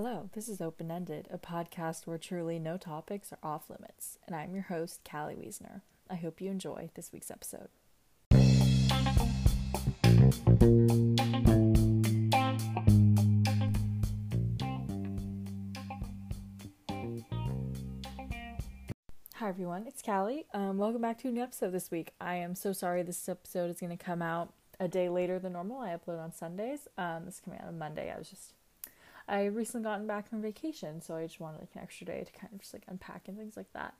Hello, this is Open Ended, a podcast where truly no topics are off limits, and I'm your host, Callie Wiesner. I hope you enjoy this week's episode. Hi everyone, it's Callie. Um, welcome back to a new episode this week. I am so sorry this episode is going to come out a day later than normal. I upload on Sundays. Um, this is coming out on Monday. I was just, I recently gotten back from vacation, so I just wanted like an extra day to kind of just like unpack and things like that.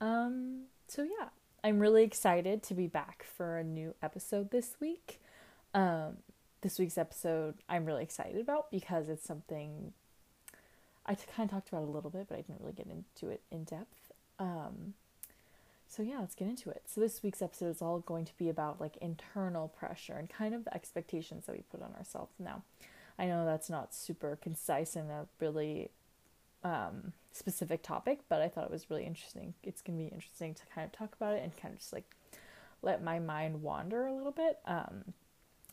Um, so yeah, I'm really excited to be back for a new episode this week. Um, this week's episode I'm really excited about because it's something I kind of talked about a little bit, but I didn't really get into it in depth. Um, so yeah, let's get into it. So this week's episode is all going to be about like internal pressure and kind of the expectations that we put on ourselves. Now, I know that's not super concise and a really um, specific topic, but I thought it was really interesting. It's gonna be interesting to kind of talk about it and kind of just like let my mind wander a little bit. Um,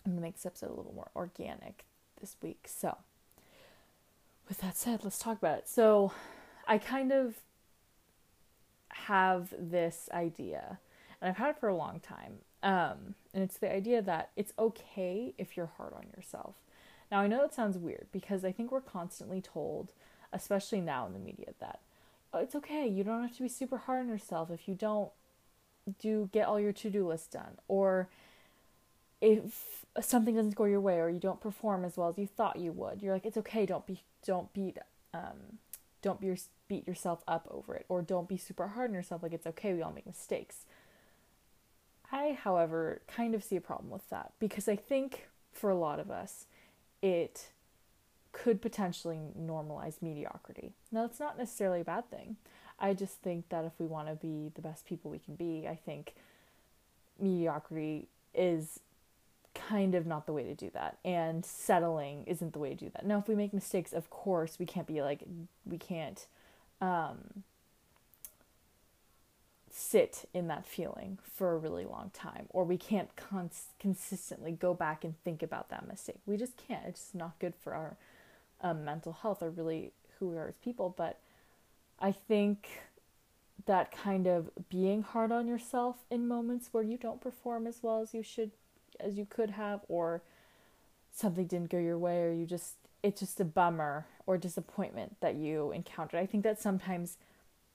I'm gonna make this episode a little more organic this week. So, with that said, let's talk about it. So, I kind of have this idea, and I've had it for a long time. Um, and it's the idea that it's okay if you're hard on yourself. Now, I know it sounds weird because I think we're constantly told, especially now in the media, that oh, it's okay, you don't have to be super hard on yourself if you don't do get all your to-do list done. Or if something doesn't go your way or you don't perform as well as you thought you would you're like it's okay don't be don't beat um don't be beat yourself up over it or don't be super hard on yourself like it's okay we all make mistakes. I however kind of see a problem with that because i think for a lot of us it could potentially normalize mediocrity. Now that's not necessarily a bad thing. I just think that if we want to be the best people we can be i think mediocrity is kind of not the way to do that. And settling isn't the way to do that. Now if we make mistakes of course we can't be like we can't um, sit in that feeling for a really long time or we can't cons- consistently go back and think about that mistake. We just can't. It's just not good for our um, mental health or really who we are as people. But i think that kind of being hard on yourself in moments where you don't perform as well as you should as you could have or something didn't go your way or you just it's just a bummer or disappointment that you encountered. I think that sometimes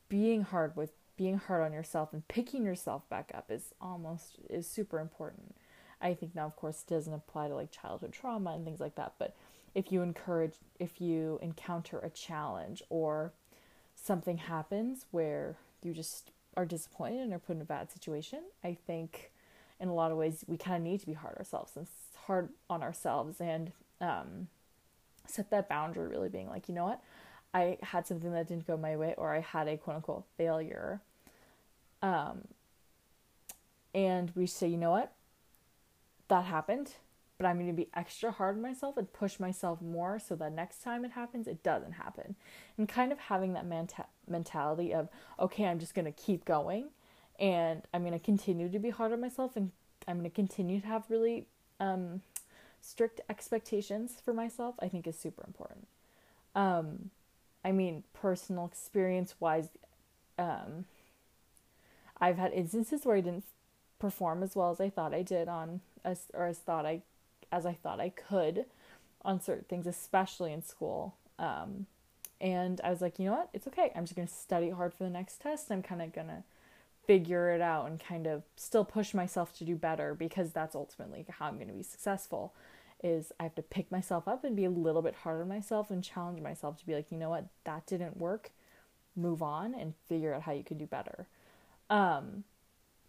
being hard with being hard on yourself and picking yourself back up is almost is super important. I think now of course it doesn't apply to like childhood trauma and things like that, but if you encourage if you encounter a challenge or something happens where you just are disappointed and are put in a bad situation, I think in a lot of ways we kind of need to be hard ourselves and hard on ourselves and um, set that boundary really being like you know what i had something that didn't go my way or i had a quote unquote failure. Um, and we say you know what? That happened but i'm going to be extra hard on myself and push myself more so that next time it happens it doesn't happen. And kind of having that menta- mentality of okay i'm just going to keep going and i'm going to continue to be hard on myself and i'm going to continue to have really um, strict expectations for myself, I think is super important. Um, I mean, personal experience wise, um, I've had instances where I didn't perform as well as I thought I did on as or as thought I as I thought I could on certain things, especially in school. Um, and I was like, you know what? It's okay. I'm just gonna study hard for the next test. I'm kind of gonna figure it out and kind of still push myself to do better because that's ultimately how I'm gonna be successful is I have to pick myself up and be a little bit harder on myself and challenge myself to be like, you know what, that didn't work. Move on and figure out how you can do better. Um,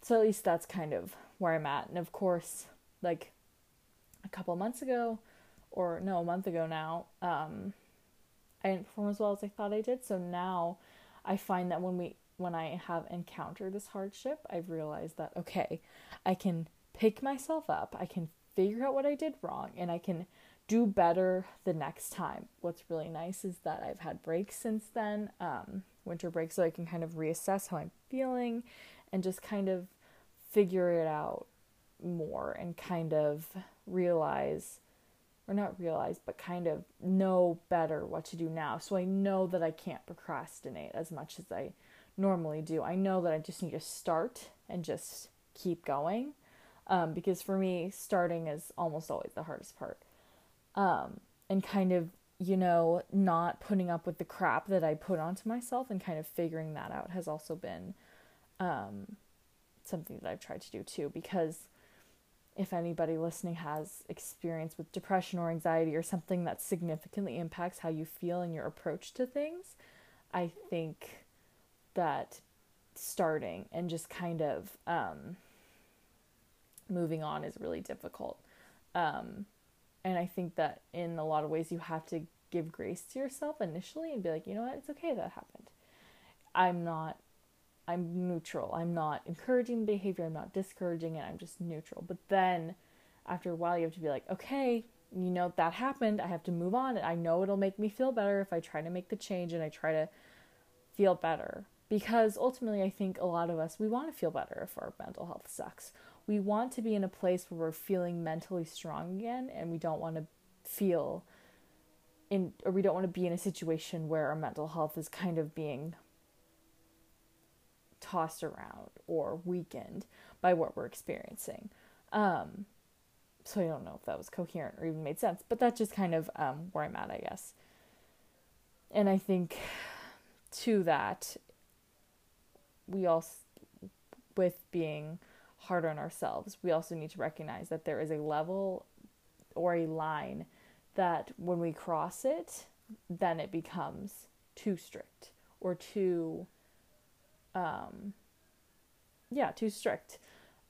so at least that's kind of where I'm at. And of course, like a couple months ago, or no, a month ago now, um, I didn't perform as well as I thought I did. So now I find that when we when I have encountered this hardship, I've realized that okay, I can pick myself up, I can figure out what I did wrong and I can do better the next time. What's really nice is that I've had breaks since then, um, winter break, so I can kind of reassess how I'm feeling and just kind of figure it out more and kind of realize or not realize, but kind of know better what to do now. So I know that I can't procrastinate as much as I normally do. I know that I just need to start and just keep going. Um, because for me, starting is almost always the hardest part. Um, and kind of, you know, not putting up with the crap that I put onto myself and kind of figuring that out has also been um, something that I've tried to do too. Because if anybody listening has experience with depression or anxiety or something that significantly impacts how you feel and your approach to things, I think that starting and just kind of um, moving on is really difficult. Um, and I think that in a lot of ways you have to give grace to yourself initially and be like, you know what, it's okay that happened. I'm not I'm neutral. I'm not encouraging the behavior, I'm not discouraging it, I'm just neutral. But then after a while, you have to be like, okay, you know, that happened. I have to move on. And I know it'll make me feel better if I try to make the change and I try to feel better. Because ultimately, I think a lot of us, we want to feel better if our mental health sucks. We want to be in a place where we're feeling mentally strong again and we don't want to feel in, or we don't want to be in a situation where our mental health is kind of being tossed around or weakened by what we're experiencing. Um, so I don't know if that was coherent or even made sense, but that's just kind of um, where I'm at, I guess. And I think to that, we also, with being hard on ourselves, we also need to recognize that there is a level or a line that when we cross it, then it becomes too strict or too um, yeah, too strict.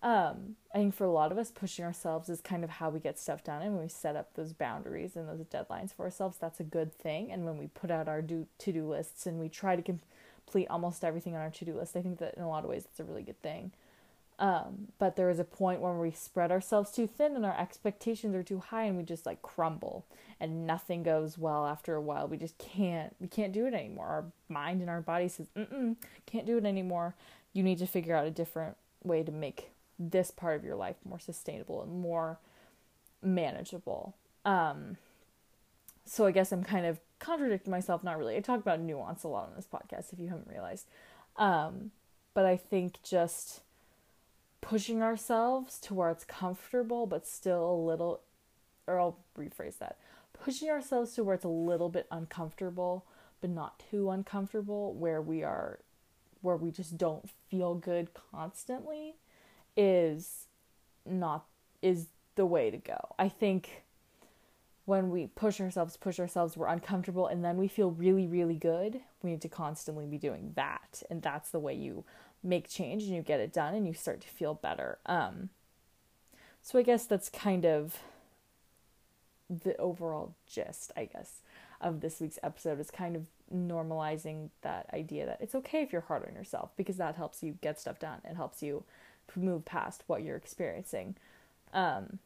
Um, I think for a lot of us, pushing ourselves is kind of how we get stuff done. And when we set up those boundaries and those deadlines for ourselves, that's a good thing. And when we put out our do to do lists and we try to complete almost everything on our to do list, I think that in a lot of ways it's a really good thing. Um, but there is a point when we spread ourselves too thin and our expectations are too high and we just like crumble and nothing goes well after a while. We just can't, we can't do it anymore. Our mind and our body says, mm can't do it anymore. You need to figure out a different way to make this part of your life more sustainable and more manageable. Um, so I guess I'm kind of contradicting myself, not really. I talk about nuance a lot on this podcast if you haven't realized. Um, but I think just pushing ourselves to where it's comfortable but still a little or I'll rephrase that. Pushing ourselves to where it's a little bit uncomfortable but not too uncomfortable where we are where we just don't feel good constantly is not is the way to go. I think when we push ourselves, push ourselves, we're uncomfortable and then we feel really, really good. We need to constantly be doing that. And that's the way you make change and you get it done and you start to feel better. Um, so I guess that's kind of the overall gist, I guess, of this week's episode is kind of normalizing that idea that it's okay if you're hard on yourself because that helps you get stuff done. It helps you move past what you're experiencing. Um,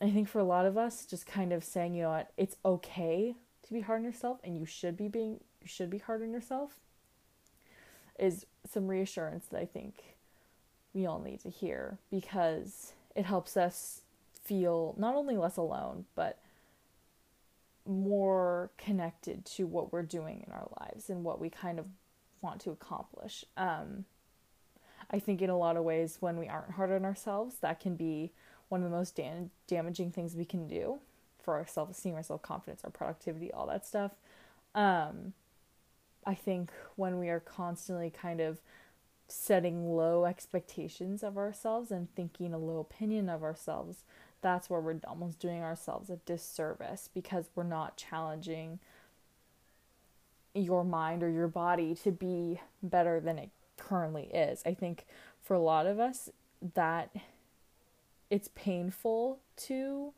I think for a lot of us, just kind of saying, you know what, it's okay to be hard on yourself and you should be being you should be hard on yourself is some reassurance that I think we all need to hear because it helps us feel not only less alone, but more connected to what we're doing in our lives and what we kind of want to accomplish. Um, I think in a lot of ways, when we aren't hard on ourselves, that can be one of the most dam- damaging things we can do for our self esteem, our self confidence, our productivity, all that stuff. Um, I think when we are constantly kind of setting low expectations of ourselves and thinking a low opinion of ourselves, that's where we're almost doing ourselves a disservice because we're not challenging your mind or your body to be better than it currently is. I think for a lot of us that it's painful to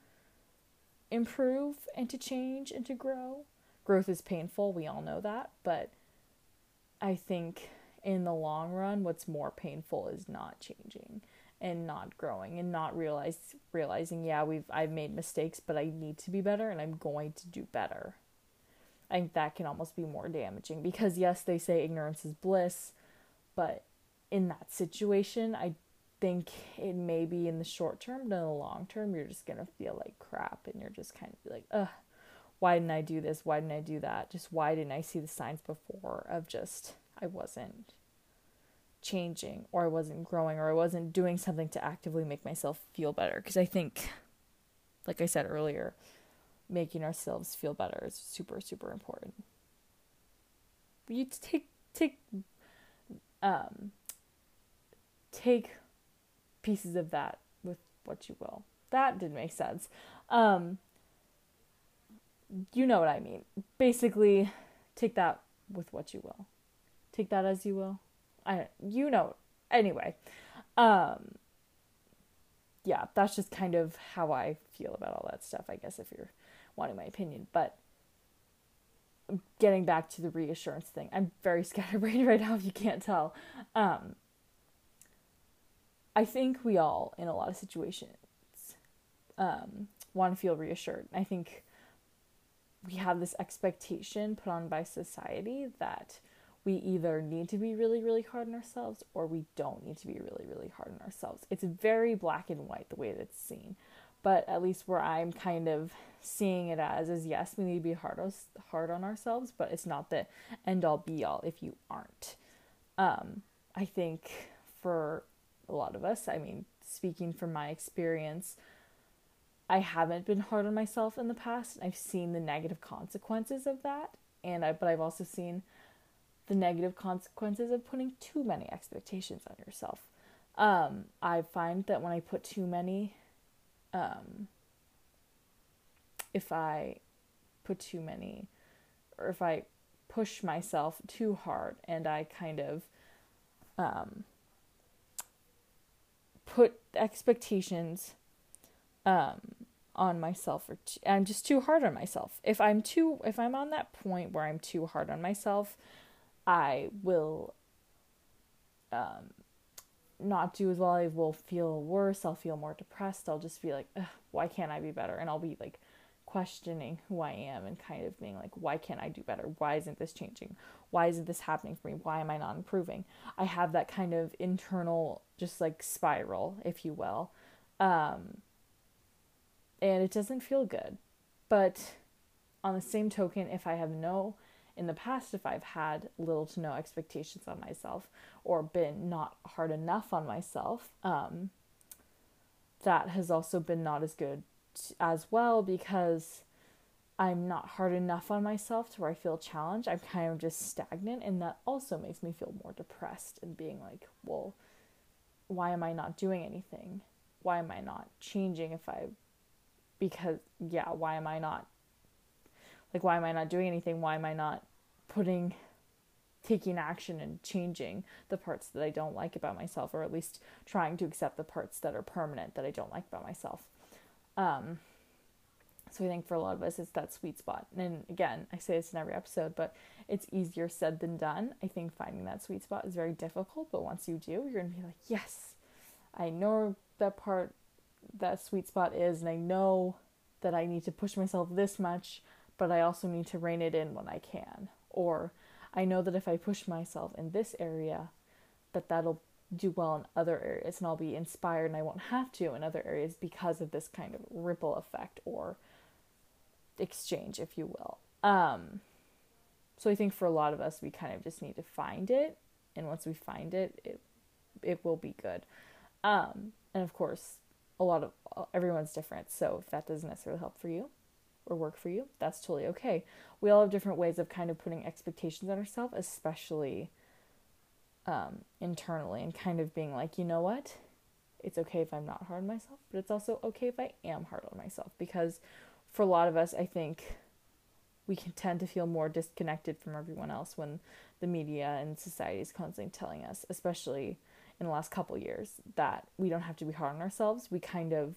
improve and to change and to grow growth is painful, we all know that, but I think in the long run what's more painful is not changing and not growing and not realize realizing yeah, we've I've made mistakes, but I need to be better and I'm going to do better. I think that can almost be more damaging because yes, they say ignorance is bliss, but in that situation, I think it may be in the short term, but in the long term, you're just gonna feel like crap and you're just kind of like, ugh, why didn't I do this? Why didn't I do that? Just why didn't I see the signs before of just I wasn't changing or I wasn't growing or I wasn't doing something to actively make myself feel better? Because I think, like I said earlier, making ourselves feel better is super, super important. You take, take, um, take pieces of that with what you will. That didn't make sense. Um, you know what I mean. Basically, take that with what you will. Take that as you will. I you know. Anyway, um yeah, that's just kind of how I feel about all that stuff, I guess if you're wanting my opinion, but getting back to the reassurance thing. I'm very scatterbrained right now if you can't tell. Um I think we all, in a lot of situations, um, want to feel reassured. I think we have this expectation put on by society that we either need to be really, really hard on ourselves or we don't need to be really, really hard on ourselves. It's very black and white the way that it's seen. But at least where I'm kind of seeing it as is yes, we need to be hard, hard on ourselves, but it's not the end all be all if you aren't. Um, I think for a lot of us. I mean, speaking from my experience, I haven't been hard on myself in the past. I've seen the negative consequences of that, and I but I've also seen the negative consequences of putting too many expectations on yourself. Um, I find that when I put too many, um, if I put too many, or if I push myself too hard and I kind of um, put expectations um, on myself or i I'm just too hard on myself. If I'm too if I'm on that point where I'm too hard on myself, I will um, not do as well. I will feel worse. I'll feel more depressed. I'll just be like, why can't I be better? And I'll be like questioning who I am and kind of being like, why can't I do better? Why isn't this changing? Why isn't this happening for me? Why am I not improving? I have that kind of internal, just like spiral, if you will. Um, and it doesn't feel good. But on the same token, if I have no, in the past, if I've had little to no expectations on myself or been not hard enough on myself, um, that has also been not as good as well because I'm not hard enough on myself to where I feel challenged. I'm kind of just stagnant, and that also makes me feel more depressed and being like, well, why am I not doing anything? Why am I not changing if I, because, yeah, why am I not, like, why am I not doing anything? Why am I not putting, taking action and changing the parts that I don't like about myself, or at least trying to accept the parts that are permanent that I don't like about myself? Um, so I think for a lot of us, it's that sweet spot. And again, I say this in every episode, but it's easier said than done. I think finding that sweet spot is very difficult, but once you do, you're going to be like, yes, I know that part, that sweet spot is, and I know that I need to push myself this much, but I also need to rein it in when I can. Or I know that if I push myself in this area, that that'll do well in other areas and I'll be inspired and I won't have to in other areas because of this kind of ripple effect or exchange, if you will. Um, so I think for a lot of us, we kind of just need to find it, and once we find it, it it will be good. Um, and of course, a lot of everyone's different, so if that doesn't necessarily help for you or work for you, that's totally okay. We all have different ways of kind of putting expectations on ourselves, especially um, internally and kind of being like, you know what? It's okay if I'm not hard on myself, but it's also okay if I am hard on myself because for a lot of us, I think we can tend to feel more disconnected from everyone else when the media and society is constantly telling us, especially in the last couple years, that we don't have to be hard on ourselves. We kind of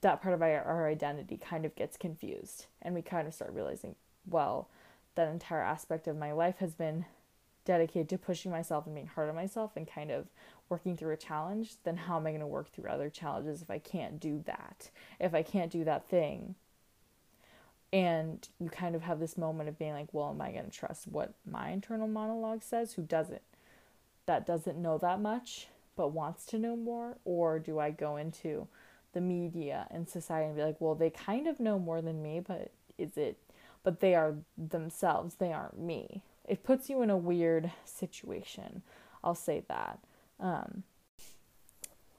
that part of our, our identity kind of gets confused and we kind of start realizing, well, that entire aspect of my life has been dedicated to pushing myself and being hard on myself and kind of working through a challenge, then how am I going to work through other challenges if I can't do that? If I can't do that thing. And you kind of have this moment of being like, well, am I going to trust what my internal monologue says? Who doesn't? That doesn't know that much, but wants to know more? Or do I go into the media and society and be like, well, they kind of know more than me, but is it, but they are themselves, they aren't me. It puts you in a weird situation. I'll say that. Um,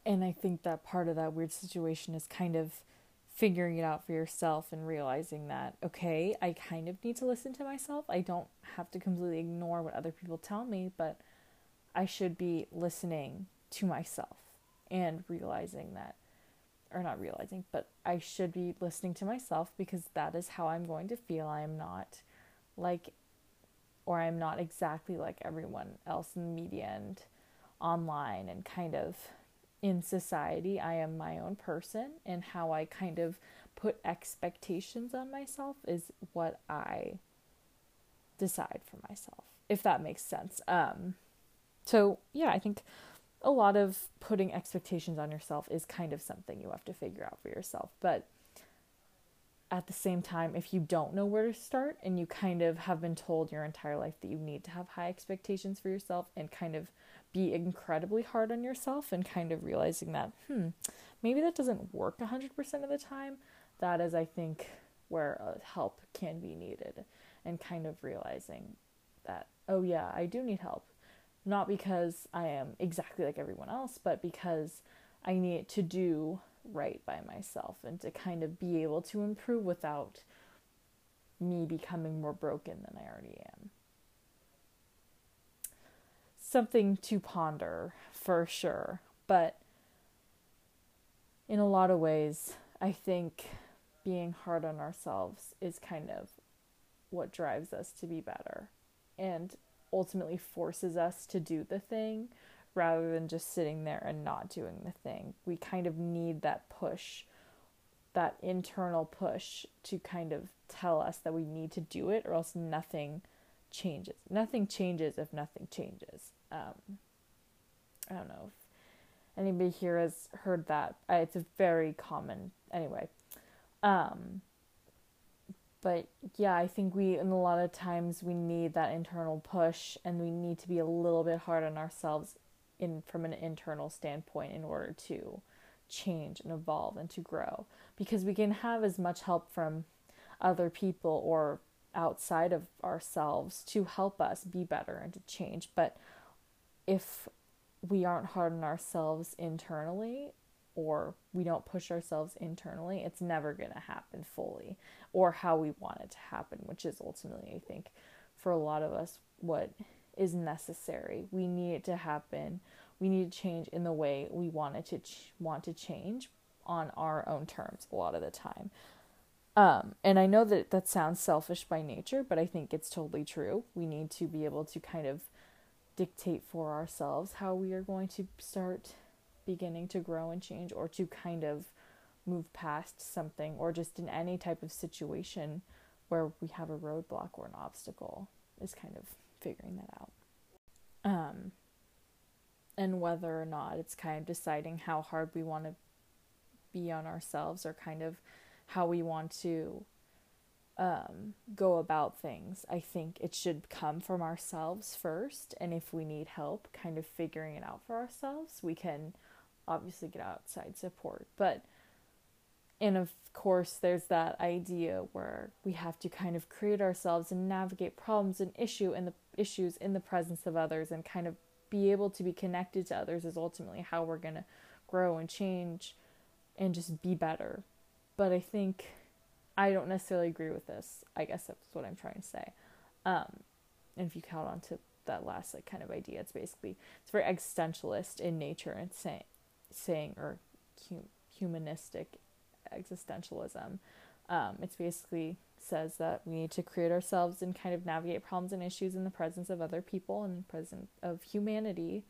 and I think that part of that weird situation is kind of figuring it out for yourself and realizing that, okay, I kind of need to listen to myself. I don't have to completely ignore what other people tell me, but I should be listening to myself and realizing that, or not realizing, but I should be listening to myself because that is how I'm going to feel. I am not like, or I'm not exactly like everyone else in the media and online and kind of in society, I am my own person, and how I kind of put expectations on myself is what I decide for myself, if that makes sense. Um, so, yeah, I think a lot of putting expectations on yourself is kind of something you have to figure out for yourself. But at the same time, if you don't know where to start and you kind of have been told your entire life that you need to have high expectations for yourself and kind of be incredibly hard on yourself and kind of realizing that, hmm, maybe that doesn't work 100% of the time, that is, I think, where help can be needed. And kind of realizing that, oh, yeah, I do need help. Not because I am exactly like everyone else, but because I need to do right by myself and to kind of be able to improve without me becoming more broken than I already am something to ponder for sure. But in a lot of ways, I think being hard on ourselves is kind of what drives us to be better and ultimately forces us to do the thing rather than just sitting there and not doing the thing. We kind of need that push, that internal push to kind of tell us that we need to do it or else nothing changes. Nothing changes if nothing changes. Um, I don't know if anybody here has heard that. It's a very common, anyway. Um, but yeah, I think we, in a lot of times, we need that internal push and we need to be a little bit hard on ourselves in from an internal standpoint in order to change and evolve and to grow. Because we can have as much help from other people or outside of ourselves to help us be better and to change. But if we aren't hard on ourselves internally or we don't push ourselves internally, it's never going to happen fully or how we want it to happen, which is ultimately, I think, for a lot of us, what is necessary. We need it to happen. We need to change in the way we want it to ch- want to change on our own terms a lot of the time. Um, and I know that that sounds selfish by nature, but I think it's totally true. We need to be able to kind of dictate for ourselves how we are going to start beginning to grow and change or to kind of move past something or just in any type of situation where we have a roadblock or an obstacle is kind of figuring that out. Um, and whether or not it's kind of deciding how hard we want to be on ourselves or kind of how we want to um, go about things. I think it should come from ourselves first, and if we need help kind of figuring it out for ourselves, we can obviously get outside support. But and of course, there's that idea where we have to kind of create ourselves and navigate problems and issue and the issues in the presence of others and kind of be able to be connected to others is ultimately how we're going to grow and change and just be better. But I think I don't necessarily agree with this. I guess that's what I'm trying to say. Um, and if you count on to that last like kind of idea, it's basically it's very existentialist in nature and saying saying or hum- humanistic existentialism. Um, it's basically says that we need to create ourselves and kind of navigate problems and issues in the presence of other people and presence of humanity,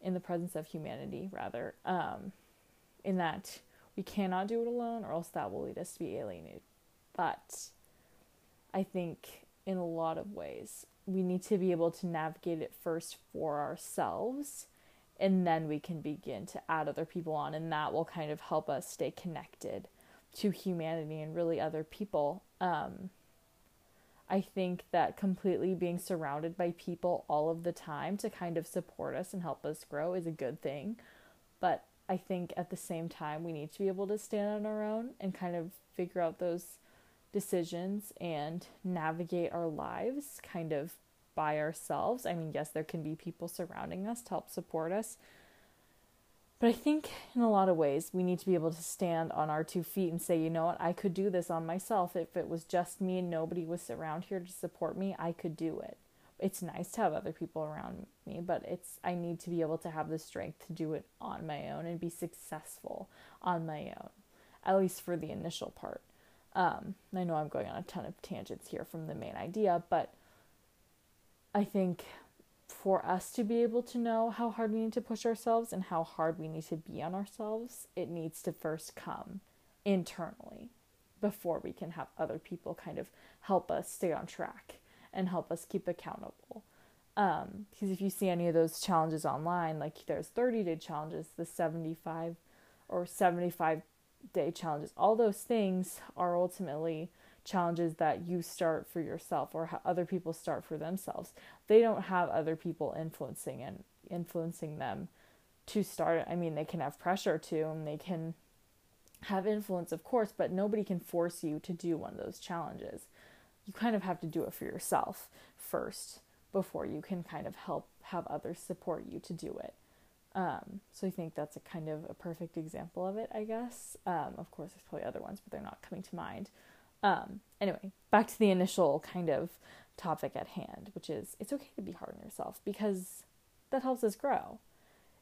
in the presence of humanity rather. Um, in that we cannot do it alone, or else that will lead us to be alienated. But I think in a lot of ways, we need to be able to navigate it first for ourselves, and then we can begin to add other people on, and that will kind of help us stay connected to humanity and really other people. Um, I think that completely being surrounded by people all of the time to kind of support us and help us grow is a good thing. But I think at the same time, we need to be able to stand on our own and kind of figure out those decisions and navigate our lives kind of by ourselves. I mean, yes, there can be people surrounding us to help support us, but I think in a lot of ways, we need to be able to stand on our two feet and say, you know what, I could do this on myself. If it was just me and nobody was around here to support me, I could do it. It's nice to have other people around me, but it's I need to be able to have the strength to do it on my own and be successful on my own, at least for the initial part. Um, I know I'm going on a ton of tangents here from the main idea, but I think for us to be able to know how hard we need to push ourselves and how hard we need to be on ourselves, it needs to first come internally before we can have other people kind of help us stay on track and help us keep accountable. Um, because if you see any of those challenges online, like there's 30 day challenges, the 75 or 75 day challenges, all those things are ultimately challenges that you start for yourself or how other people start for themselves. They don't have other people influencing and influencing them to start. I mean, they can have pressure to and they can have influence, of course, but nobody can force you to do one of those challenges. You kind of have to do it for yourself first before you can kind of help have others support you to do it. Um, so I think that's a kind of a perfect example of it, I guess. Um, of course, there's probably other ones, but they're not coming to mind. Um, anyway, back to the initial kind of topic at hand, which is it's okay to be hard on yourself because that helps us grow.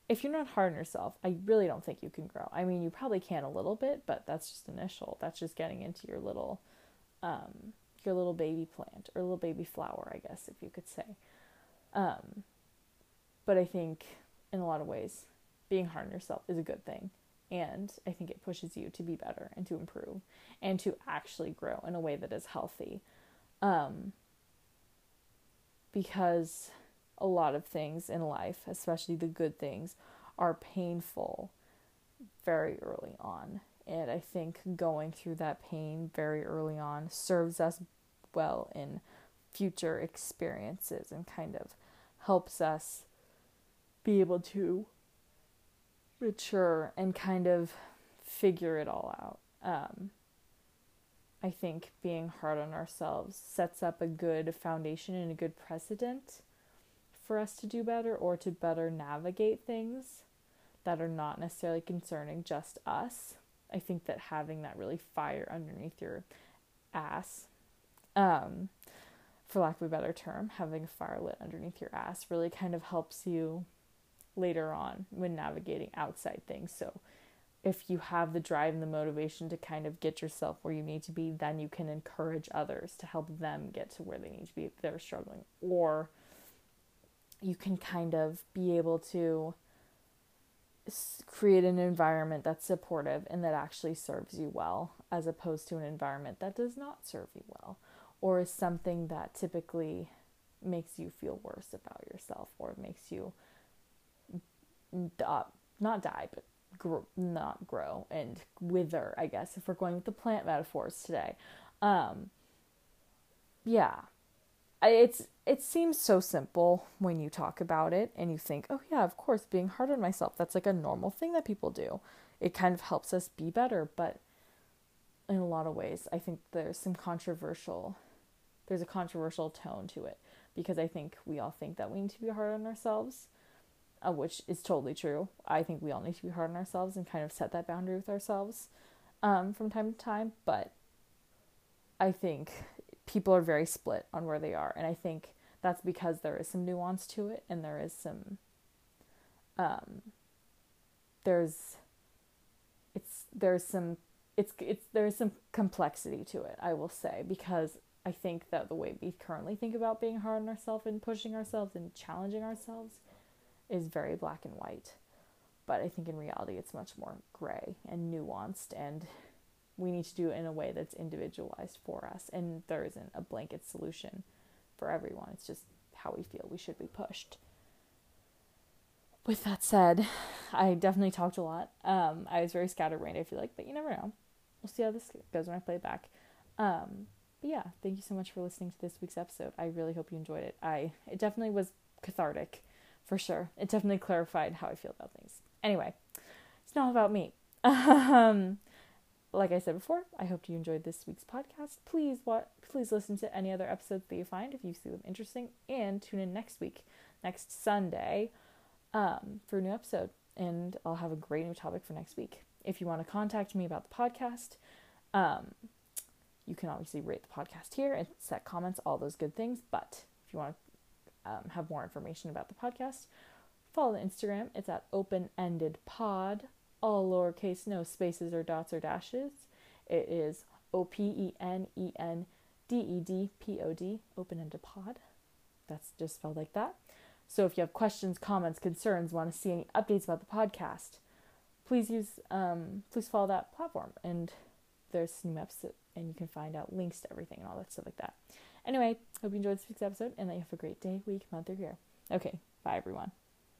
If you're not hard on yourself, I really don't think you can grow. I mean, you probably can a little bit, but that's just initial. That's just getting into your little, um, your little baby plant or little baby flower, I guess, if you could say. Um, but I think in a lot of ways, being hard on yourself is a good thing. And I think it pushes you to be better and to improve and to actually grow in a way that is healthy. Um, because a lot of things in life, especially the good things, are painful very early on. And I think going through that pain very early on serves us well in future experiences and kind of helps us be able to mature and kind of figure it all out. Um, I think being hard on ourselves sets up a good foundation and a good precedent for us to do better or to better navigate things that are not necessarily concerning just us. I think that having that really fire underneath your ass, um, for lack of a better term, having a fire lit underneath your ass really kind of helps you later on when navigating outside things. So, if you have the drive and the motivation to kind of get yourself where you need to be, then you can encourage others to help them get to where they need to be if they're struggling. Or you can kind of be able to create an environment that's supportive and that actually serves you well, as opposed to an environment that does not serve you well, or is something that typically makes you feel worse about yourself or makes you uh, not die, but not grow and wither, I guess, if we're going with the plant metaphors today. Um, yeah, it's it seems so simple when you talk about it and you think, oh yeah, of course, being hard on myself, that's like a normal thing that people do. It kind of helps us be better, but in a lot of ways, I think there's some controversial there's a controversial tone to it because I think we all think that we need to be hard on ourselves uh, which is totally true. I think we all need to be hard on ourselves and kind of set that boundary with ourselves um, from time to time. But I think people are very split on where they are, and I think that's because there is some nuance to it, and there is some um, there's it's there's some it's it's there's some complexity to it. I will say because I think that the way we currently think about being hard on ourselves and pushing ourselves and challenging ourselves is very black and white. But I think in reality it's much more gray and nuanced and we need to do it in a way that's individualized for us and there isn't a blanket solution for everyone. It's just how we feel we should be pushed. With that said, I definitely talked a lot. Um, I was very scatterbrained, I feel like, but you never know. We'll see how this goes when I play it back. Um, but yeah, thank you so much for listening to this week's episode. I really hope you enjoyed it. I it definitely was cathartic, for sure. It definitely clarified how I feel about things. Anyway, it's not about me. um, like I said before, I hope you enjoyed this week's podcast. Please what please listen to any other episodes that you find if you see them interesting and tune in next week, next Sunday, um, for a new episode. And I'll have a great new topic for next week. If you want to contact me about the podcast, um, you can obviously rate the podcast here and set comments, all those good things. But if you want to um, have more information about the podcast, follow the Instagram. It's at open ended pod, all lowercase, no spaces or dots or dashes. It is O P E N E N D E D P O D, open ended pod. That's just spelled like that. So if you have questions, comments, concerns, want to see any updates about the podcast, please use um, please follow that platform and there's new episodes and you can find out links to everything and all that stuff like that. Anyway, hope you enjoyed this week's episode and that you have a great day, week, month, or year. Okay, bye everyone.